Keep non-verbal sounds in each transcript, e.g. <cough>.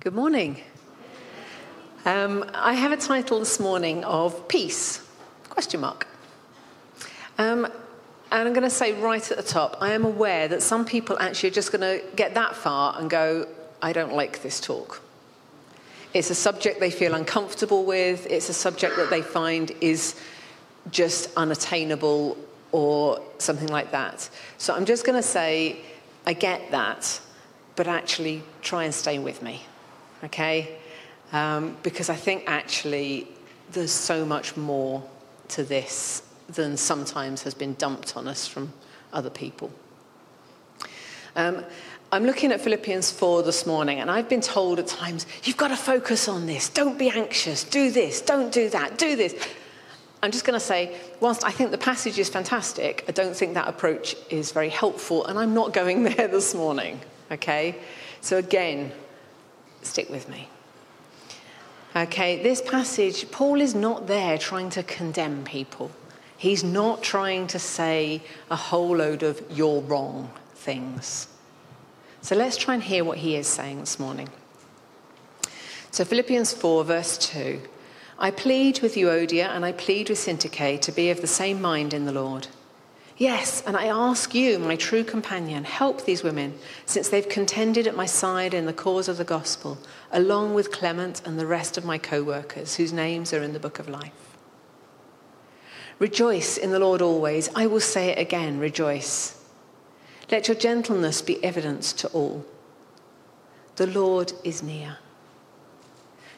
Good morning. Um, I have a title this morning of Peace? Question mark. Um, and I'm going to say right at the top, I am aware that some people actually are just going to get that far and go, I don't like this talk. It's a subject they feel uncomfortable with, it's a subject that they find is just unattainable or something like that. So I'm just going to say, I get that, but actually try and stay with me okay? Um, because I think actually there's so much more to this than sometimes has been dumped on us from other people. Um, I'm looking at Philippians 4 this morning, and I've been told at times, you've got to focus on this. Don't be anxious. Do this. Don't do that. Do this. I'm just going to say, whilst I think the passage is fantastic, I don't think that approach is very helpful, and I'm not going <laughs> there this morning, okay? So, again, Stick with me. Okay, this passage, Paul is not there trying to condemn people. He's not trying to say a whole load of you're wrong things. So let's try and hear what he is saying this morning. So, Philippians 4, verse 2 I plead with Euodia and I plead with Syntyche to be of the same mind in the Lord. Yes, and I ask you, my true companion, help these women, since they've contended at my side in the cause of the gospel, along with Clement and the rest of my co workers, whose names are in the book of life. Rejoice in the Lord always. I will say it again rejoice. Let your gentleness be evidence to all. The Lord is near.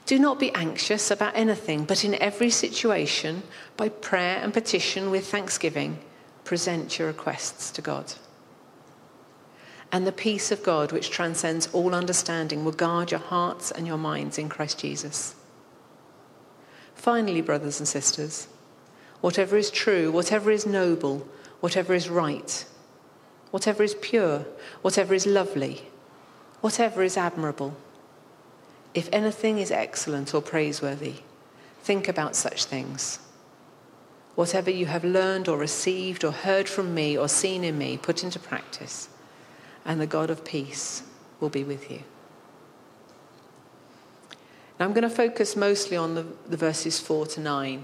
Do not be anxious about anything, but in every situation, by prayer and petition with thanksgiving, present your requests to God. And the peace of God, which transcends all understanding, will guard your hearts and your minds in Christ Jesus. Finally, brothers and sisters, whatever is true, whatever is noble, whatever is right, whatever is pure, whatever is lovely, whatever is admirable, if anything is excellent or praiseworthy, think about such things. Whatever you have learned or received or heard from me or seen in me, put into practice, and the God of peace will be with you. Now, I'm going to focus mostly on the, the verses 4 to 9,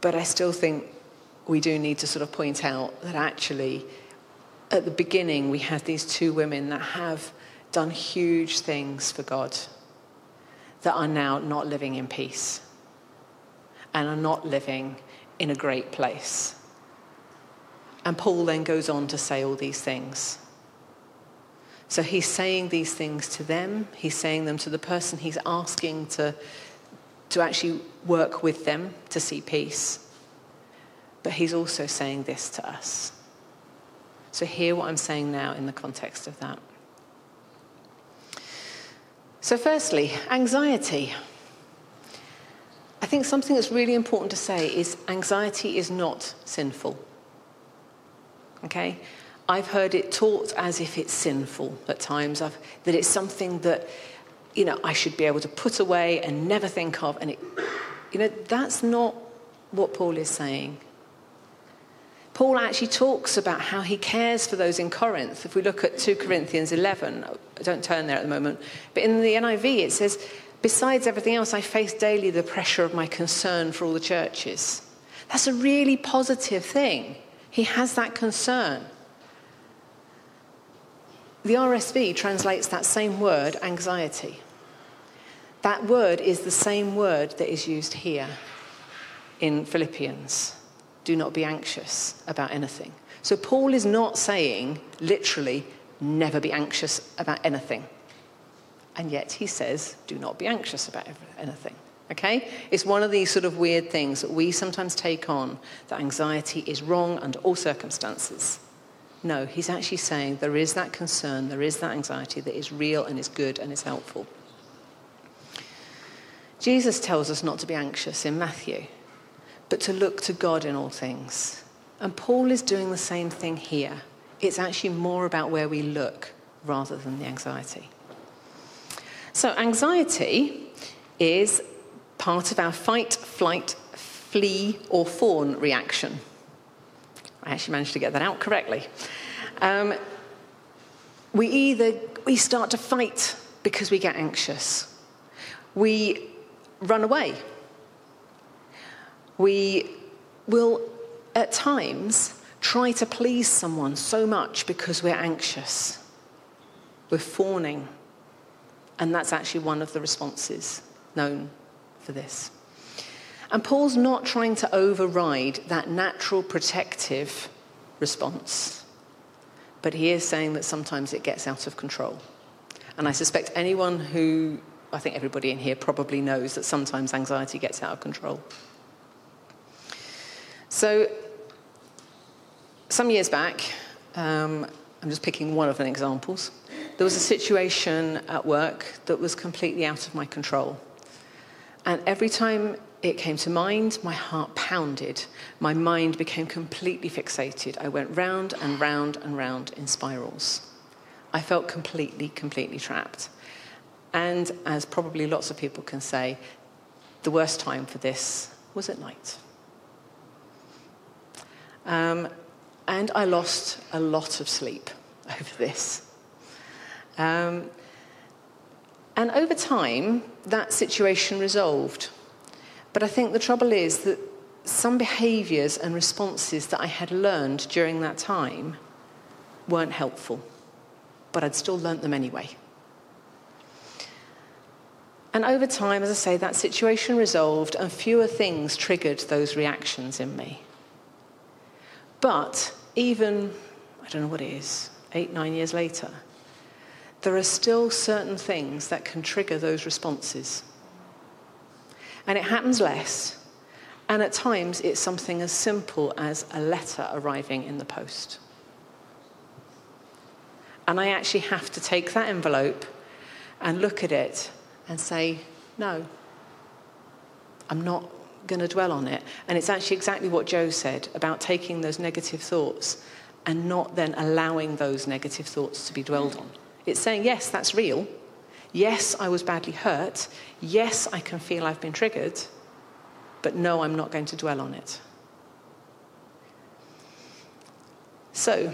but I still think we do need to sort of point out that actually, at the beginning, we have these two women that have done huge things for God that are now not living in peace and are not living in a great place. And Paul then goes on to say all these things. So he's saying these things to them, he's saying them to the person he's asking to, to actually work with them to see peace. But he's also saying this to us. So hear what I'm saying now in the context of that. So, firstly, anxiety. I think something that's really important to say is anxiety is not sinful. Okay? I've heard it taught as if it's sinful at times, I've, that it's something that, you know, I should be able to put away and never think of. And, it, you know, that's not what Paul is saying. Paul actually talks about how he cares for those in Corinth. If we look at 2 Corinthians 11, I don't turn there at the moment, but in the NIV it says, Besides everything else, I face daily the pressure of my concern for all the churches. That's a really positive thing. He has that concern. The RSV translates that same word, anxiety. That word is the same word that is used here in Philippians. Do not be anxious about anything. So Paul is not saying, literally, never be anxious about anything. And yet he says, do not be anxious about anything. Okay? It's one of these sort of weird things that we sometimes take on that anxiety is wrong under all circumstances. No, he's actually saying there is that concern, there is that anxiety that is real and is good and is helpful. Jesus tells us not to be anxious in Matthew, but to look to God in all things. And Paul is doing the same thing here. It's actually more about where we look rather than the anxiety. So, anxiety is part of our fight, flight, flee, or fawn reaction. I actually managed to get that out correctly. Um, we either we start to fight because we get anxious. We run away. We will, at times, try to please someone so much because we're anxious. We're fawning. And that's actually one of the responses known for this. And Paul's not trying to override that natural protective response, but he is saying that sometimes it gets out of control. And I suspect anyone who, I think everybody in here probably knows that sometimes anxiety gets out of control. So, some years back, um, I'm just picking one of the examples, there was a situation at work that was completely out of my control. And every time it came to mind, my heart pounded. My mind became completely fixated. I went round and round and round in spirals. I felt completely, completely trapped. And as probably lots of people can say, the worst time for this was at night. Um, and I lost a lot of sleep <laughs> over this. Um, and over time, that situation resolved. But I think the trouble is that some behaviours and responses that I had learned during that time weren't helpful, but I'd still learnt them anyway. And over time, as I say, that situation resolved and fewer things triggered those reactions in me. But even, I don't know what it is, eight, nine years later, there are still certain things that can trigger those responses. And it happens less. And at times, it's something as simple as a letter arriving in the post. And I actually have to take that envelope and look at it and say, no, I'm not going to dwell on it. And it's actually exactly what Joe said about taking those negative thoughts and not then allowing those negative thoughts to be dwelled on. It's saying, yes, that's real. Yes, I was badly hurt. Yes, I can feel I've been triggered. But no, I'm not going to dwell on it. So,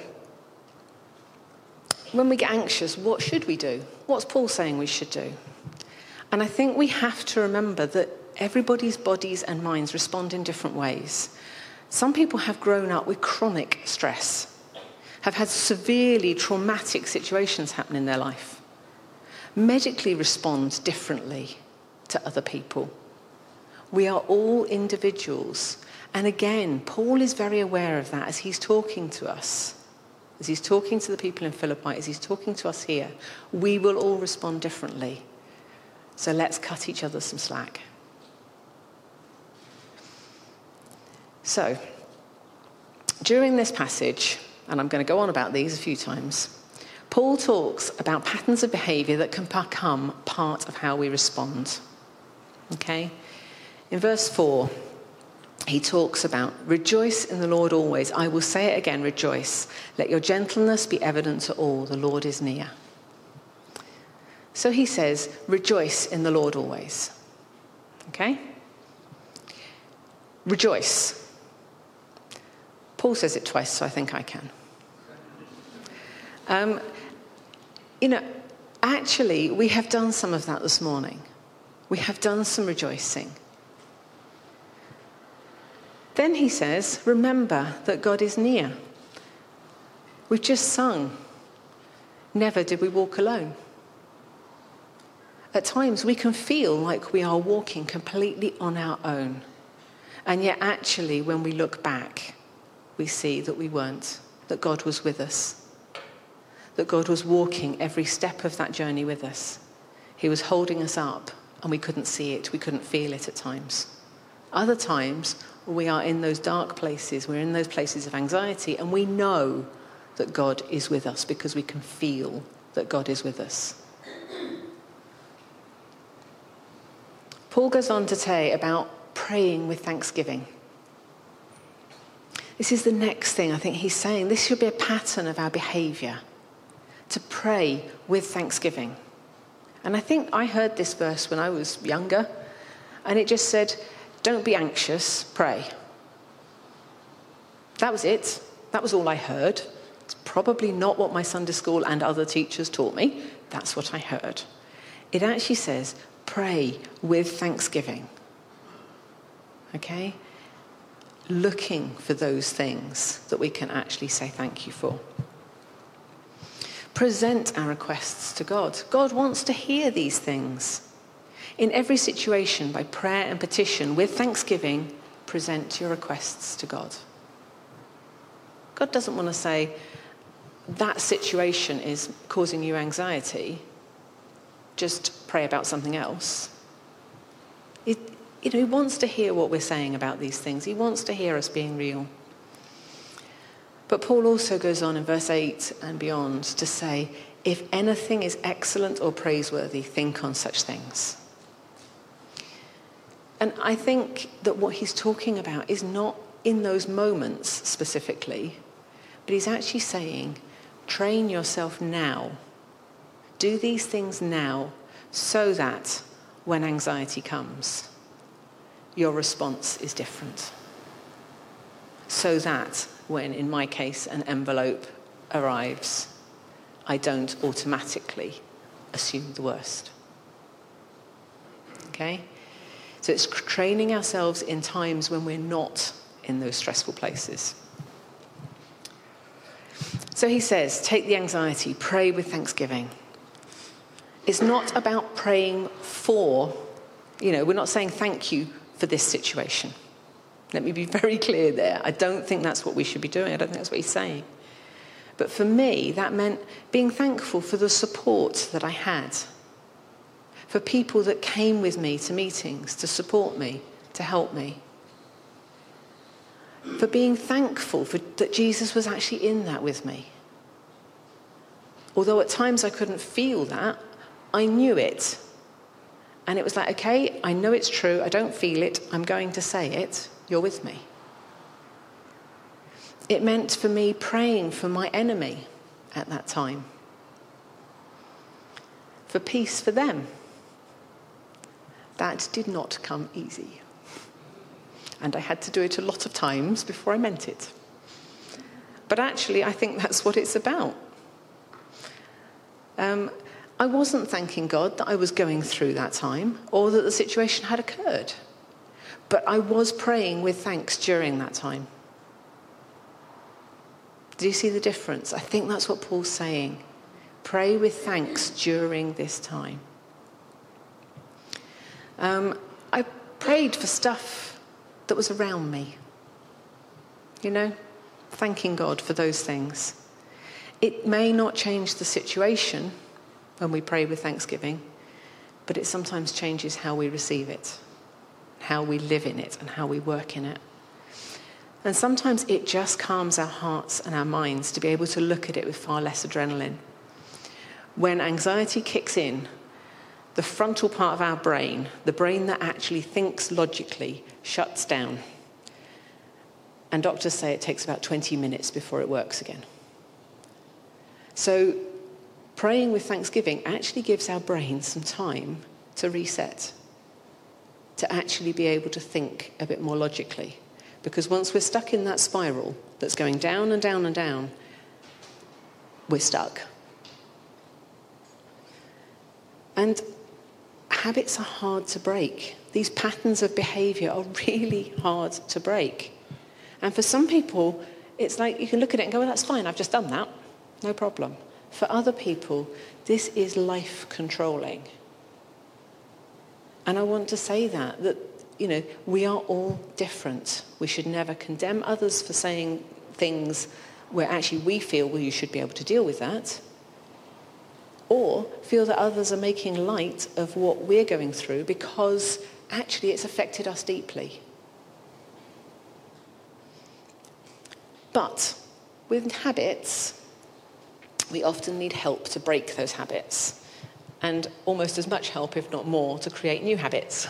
when we get anxious, what should we do? What's Paul saying we should do? And I think we have to remember that everybody's bodies and minds respond in different ways. Some people have grown up with chronic stress, have had severely traumatic situations happen in their life medically respond differently to other people. We are all individuals. And again, Paul is very aware of that as he's talking to us, as he's talking to the people in Philippi, as he's talking to us here. We will all respond differently. So let's cut each other some slack. So, during this passage, and I'm going to go on about these a few times, Paul talks about patterns of behavior that can become part of how we respond. Okay? In verse 4, he talks about rejoice in the Lord always. I will say it again, rejoice. Let your gentleness be evident to all. The Lord is near. So he says, rejoice in the Lord always. Okay? Rejoice. Paul says it twice, so I think I can. Um, you know, actually, we have done some of that this morning. We have done some rejoicing. Then he says, Remember that God is near. We've just sung, Never did we walk alone. At times, we can feel like we are walking completely on our own. And yet, actually, when we look back, we see that we weren't, that God was with us that God was walking every step of that journey with us. He was holding us up, and we couldn't see it, we couldn't feel it at times. Other times, we are in those dark places, we're in those places of anxiety, and we know that God is with us because we can feel that God is with us. Paul goes on to say about praying with thanksgiving. This is the next thing I think he's saying. This should be a pattern of our behavior to pray with thanksgiving. And I think I heard this verse when I was younger, and it just said, Don't be anxious, pray. That was it. That was all I heard. It's probably not what my Sunday school and other teachers taught me. That's what I heard. It actually says, pray with thanksgiving. Okay? Looking for those things that we can actually say thank you for. Present our requests to God. God wants to hear these things. In every situation, by prayer and petition, with thanksgiving, present your requests to God. God doesn't want to say, that situation is causing you anxiety, just pray about something else. It, you know, he wants to hear what we're saying about these things. He wants to hear us being real. But Paul also goes on in verse 8 and beyond to say, if anything is excellent or praiseworthy, think on such things. And I think that what he's talking about is not in those moments specifically, but he's actually saying, train yourself now. Do these things now so that when anxiety comes, your response is different. So that when, in my case, an envelope arrives, I don't automatically assume the worst. Okay? So it's training ourselves in times when we're not in those stressful places. So he says, take the anxiety, pray with thanksgiving. It's not about praying for, you know, we're not saying thank you for this situation. Let me be very clear there. I don't think that's what we should be doing. I don't think that's what he's saying. But for me, that meant being thankful for the support that I had for people that came with me to meetings to support me, to help me. For being thankful for, that Jesus was actually in that with me. Although at times I couldn't feel that, I knew it. And it was like, okay, I know it's true, I don't feel it, I'm going to say it, you're with me. It meant for me praying for my enemy at that time, for peace for them that did not come easy. And I had to do it a lot of times before I meant it. But actually, I think that's what it's about. Um, I wasn't thanking God that I was going through that time or that the situation had occurred. But I was praying with thanks during that time. Do you see the difference? I think that's what Paul's saying. Pray with thanks during this time. Um, I prayed for stuff that was around me. You know, thanking God for those things. It may not change the situation when we pray with thanksgiving, but it sometimes changes how we receive it, how we live in it, and how we work in it. And sometimes it just calms our hearts and our minds to be able to look at it with far less adrenaline. When anxiety kicks in, the frontal part of our brain, the brain that actually thinks logically, shuts down. And doctors say it takes about 20 minutes before it works again. So, praying with thanksgiving actually gives our brain some time to reset, to actually be able to think a bit more logically. Because once we're stuck in that spiral that's going down and down and down, we're stuck. And habits are hard to break. These patterns of behavior are <laughs> really hard to break. And for some people, it's like you can look at it and go, well, that's fine, I've just done that, no problem. For other people, this is life controlling. And I want to say that, that, you know, we are all different. We should never condemn others for saying things where actually we feel, well, you should be able to deal with that or feel that others are making light of what we're going through because actually it's affected us deeply. But with habits, we often need help to break those habits, and almost as much help, if not more, to create new habits.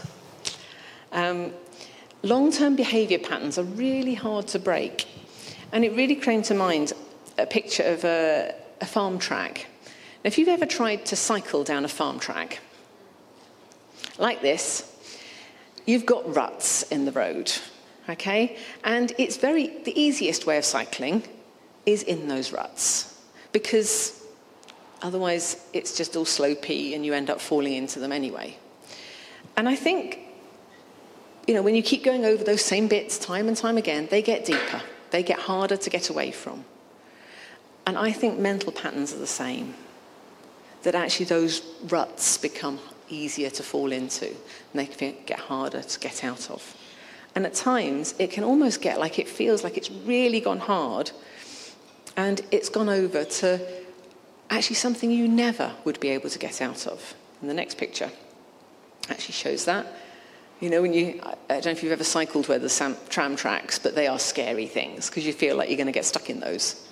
Um, Long term behaviour patterns are really hard to break, and it really came to mind a picture of a, a farm track Now, if you've ever tried to cycle down a farm track, like this, you've got ruts in the road, okay? And it's very, the easiest way of cycling is in those ruts because Otherwise, it's just all slow and you end up falling into them anyway. And I think, you know, when you keep going over those same bits time and time again, they get deeper, they get harder to get away from. And I think mental patterns are the same. That actually those ruts become easier to fall into and they can get harder to get out of. And at times, it can almost get like it feels like it's really gone hard and it's gone over to actually something you never would be able to get out of. And the next picture actually shows that. You know, when you, I don't know if you've ever cycled where there's tram tracks, but they are scary things because you feel like you're going to get stuck in those.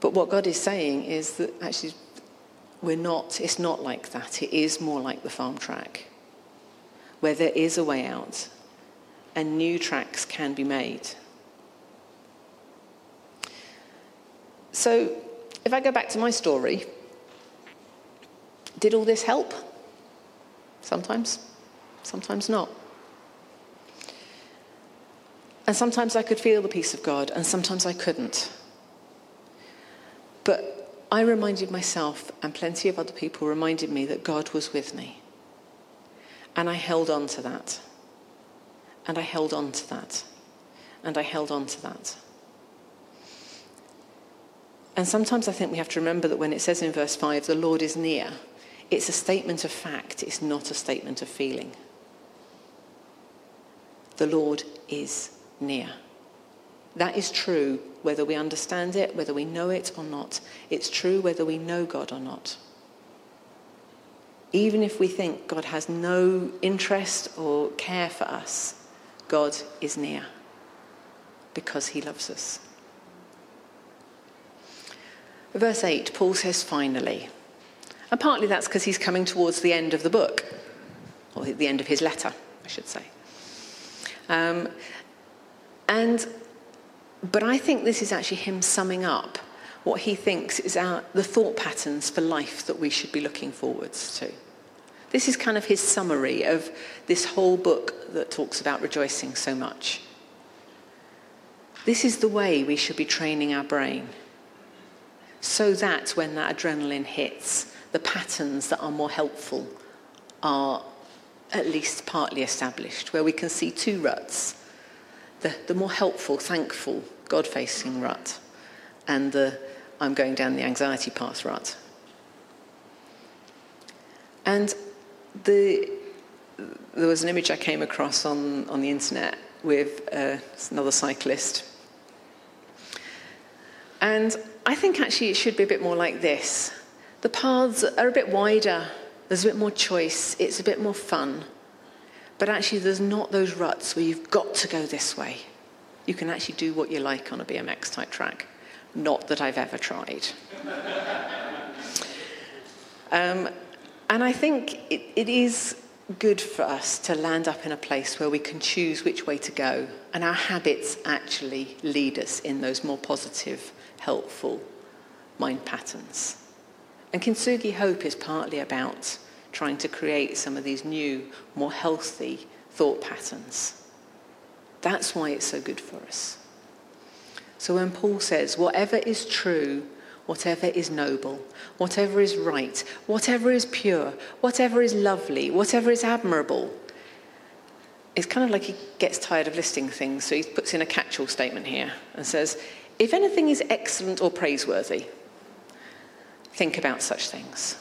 But what God is saying is that actually we're not, it's not like that. It is more like the farm track, where there is a way out and new tracks can be made. So, if I go back to my story, did all this help? Sometimes, sometimes not. And sometimes I could feel the peace of God, and sometimes I couldn't. But I reminded myself, and plenty of other people reminded me, that God was with me. And I held on to that. And I held on to that. And I held on to that. And sometimes I think we have to remember that when it says in verse 5, the Lord is near, it's a statement of fact, it's not a statement of feeling. The Lord is near. That is true whether we understand it, whether we know it or not. It's true whether we know God or not. Even if we think God has no interest or care for us, God is near because he loves us. Verse 8, Paul says, finally. And partly that's because he's coming towards the end of the book, or the end of his letter, I should say. Um, and but I think this is actually him summing up what he thinks is our, the thought patterns for life that we should be looking forwards to. This is kind of his summary of this whole book that talks about rejoicing so much. This is the way we should be training our brain so that when that adrenaline hits, the patterns that are more helpful are at least partly established, where we can see two ruts the, the more helpful, thankful God facing rut, and the I'm going down the anxiety path rut. And the, there was an image I came across on, on the internet with uh, another cyclist. And I think actually it should be a bit more like this. The paths are a bit wider, there's a bit more choice, it's a bit more fun. But actually, there's not those ruts where you've got to go this way you can actually do what you like on a BMX type track. Not that I've ever tried. <laughs> um, and I think it, it is good for us to land up in a place where we can choose which way to go, and our habits actually lead us in those more positive, helpful mind patterns. And Kintsugi Hope is partly about trying to create some of these new, more healthy thought patterns. That's why it's so good for us. So when Paul says, whatever is true, whatever is noble, whatever is right, whatever is pure, whatever is lovely, whatever is admirable, it's kind of like he gets tired of listing things, so he puts in a catch all statement here and says, if anything is excellent or praiseworthy, think about such things.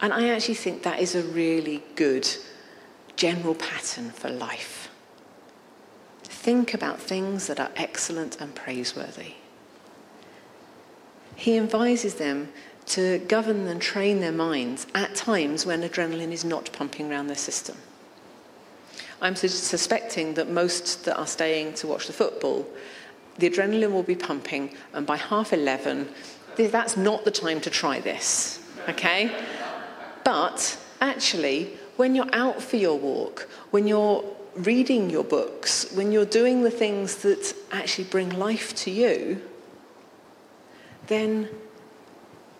And I actually think that is a really good general pattern for life think about things that are excellent and praiseworthy. He advises them to govern and train their minds at times when adrenaline is not pumping around their system. I'm suspecting that most that are staying to watch the football, the adrenaline will be pumping, and by half 11, that's not the time to try this, okay? But actually, when you're out for your walk, when you're reading your books, when you're doing the things that actually bring life to you, then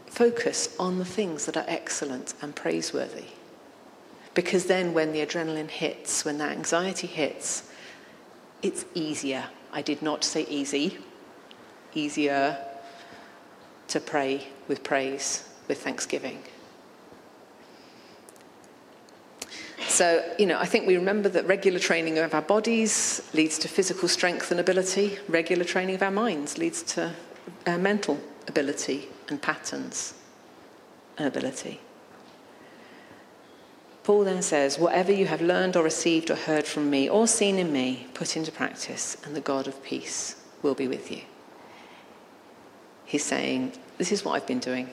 focus on the things that are excellent and praiseworthy. Because then, when the adrenaline hits, when that anxiety hits, it's easier. I did not say easy, easier to pray with praise, with thanksgiving. So, you know, I think we remember that regular training of our bodies leads to physical strength and ability. Regular training of our minds leads to uh, mental ability and patterns and ability. Paul then says, Whatever you have learned or received or heard from me or seen in me, put into practice, and the God of peace will be with you. He's saying, This is what I've been doing.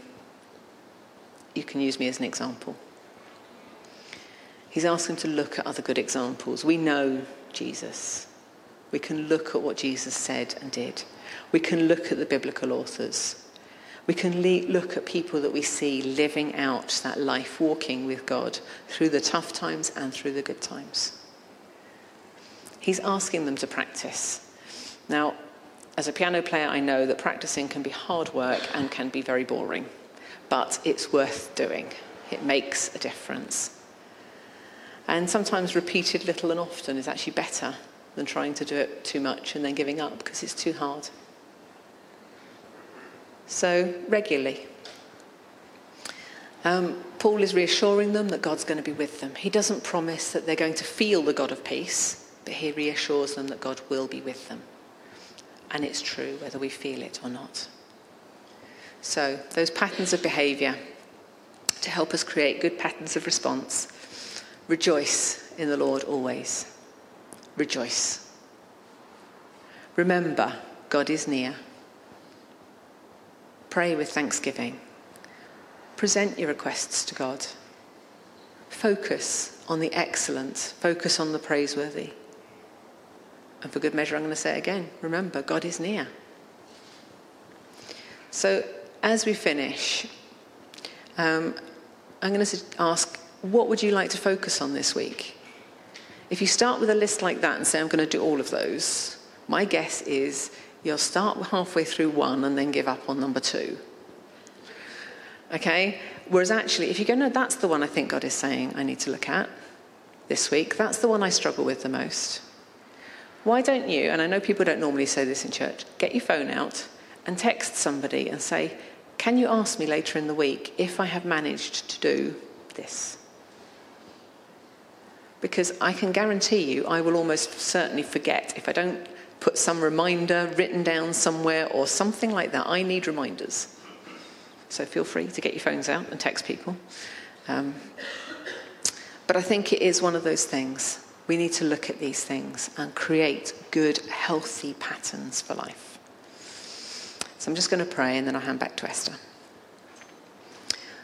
You can use me as an example. He's asking to look at other good examples. We know Jesus. We can look at what Jesus said and did. We can look at the biblical authors. We can le- look at people that we see living out that life, walking with God through the tough times and through the good times. He's asking them to practice. Now, as a piano player, I know that practicing can be hard work and can be very boring, but it's worth doing. It makes a difference. And sometimes repeated little and often is actually better than trying to do it too much and then giving up because it's too hard. So, regularly. Um, Paul is reassuring them that God's going to be with them. He doesn't promise that they're going to feel the God of peace, but he reassures them that God will be with them. And it's true whether we feel it or not. So, those patterns of behaviour to help us create good patterns of response Rejoice in the Lord always. Rejoice. Remember, God is near. Pray with thanksgiving. Present your requests to God. Focus on the excellent, focus on the praiseworthy. And for good measure, I'm going to say it again remember, God is near. So, as we finish, um, I'm going to ask what would you like to focus on this week? If you start with a list like that and say, I'm going to do all of those, my guess is you'll start halfway through one and then give up on number two. Okay? Whereas actually, if you go, no, that's the one I think God is saying I need to look at this week, that's the one I struggle with the most. Why don't you, and I know people don't normally say this in church, get your phone out and text somebody and say, Can you ask me later in the week if I have managed to do this? because I can guarantee you I will almost certainly forget if I don't put some reminder written down somewhere or something like that. I need reminders. So feel free to get your phones out and text people. Um, but I think it is one of those things. We need to look at these things and create good, healthy patterns for life. So I'm just going to pray and then I'll hand back to Esther.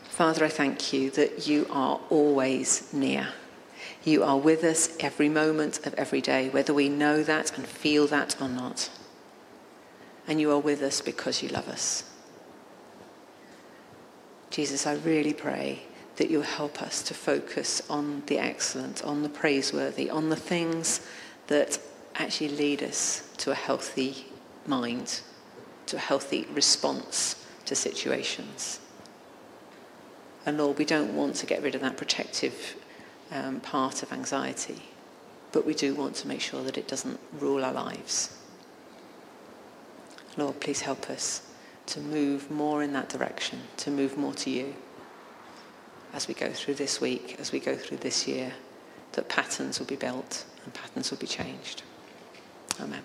Father, I thank you that you are always near. You are with us every moment of every day, whether we know that and feel that or not. And you are with us because you love us. Jesus, I really pray that you'll help us to focus on the excellent, on the praiseworthy, on the things that actually lead us to a healthy mind, to a healthy response to situations. And Lord, we don't want to get rid of that protective um, part of anxiety, but we do want to make sure that it doesn't rule our lives. Lord, please help us to move more in that direction, to move more to you as we go through this week, as we go through this year, that patterns will be built and patterns will be changed. Amen.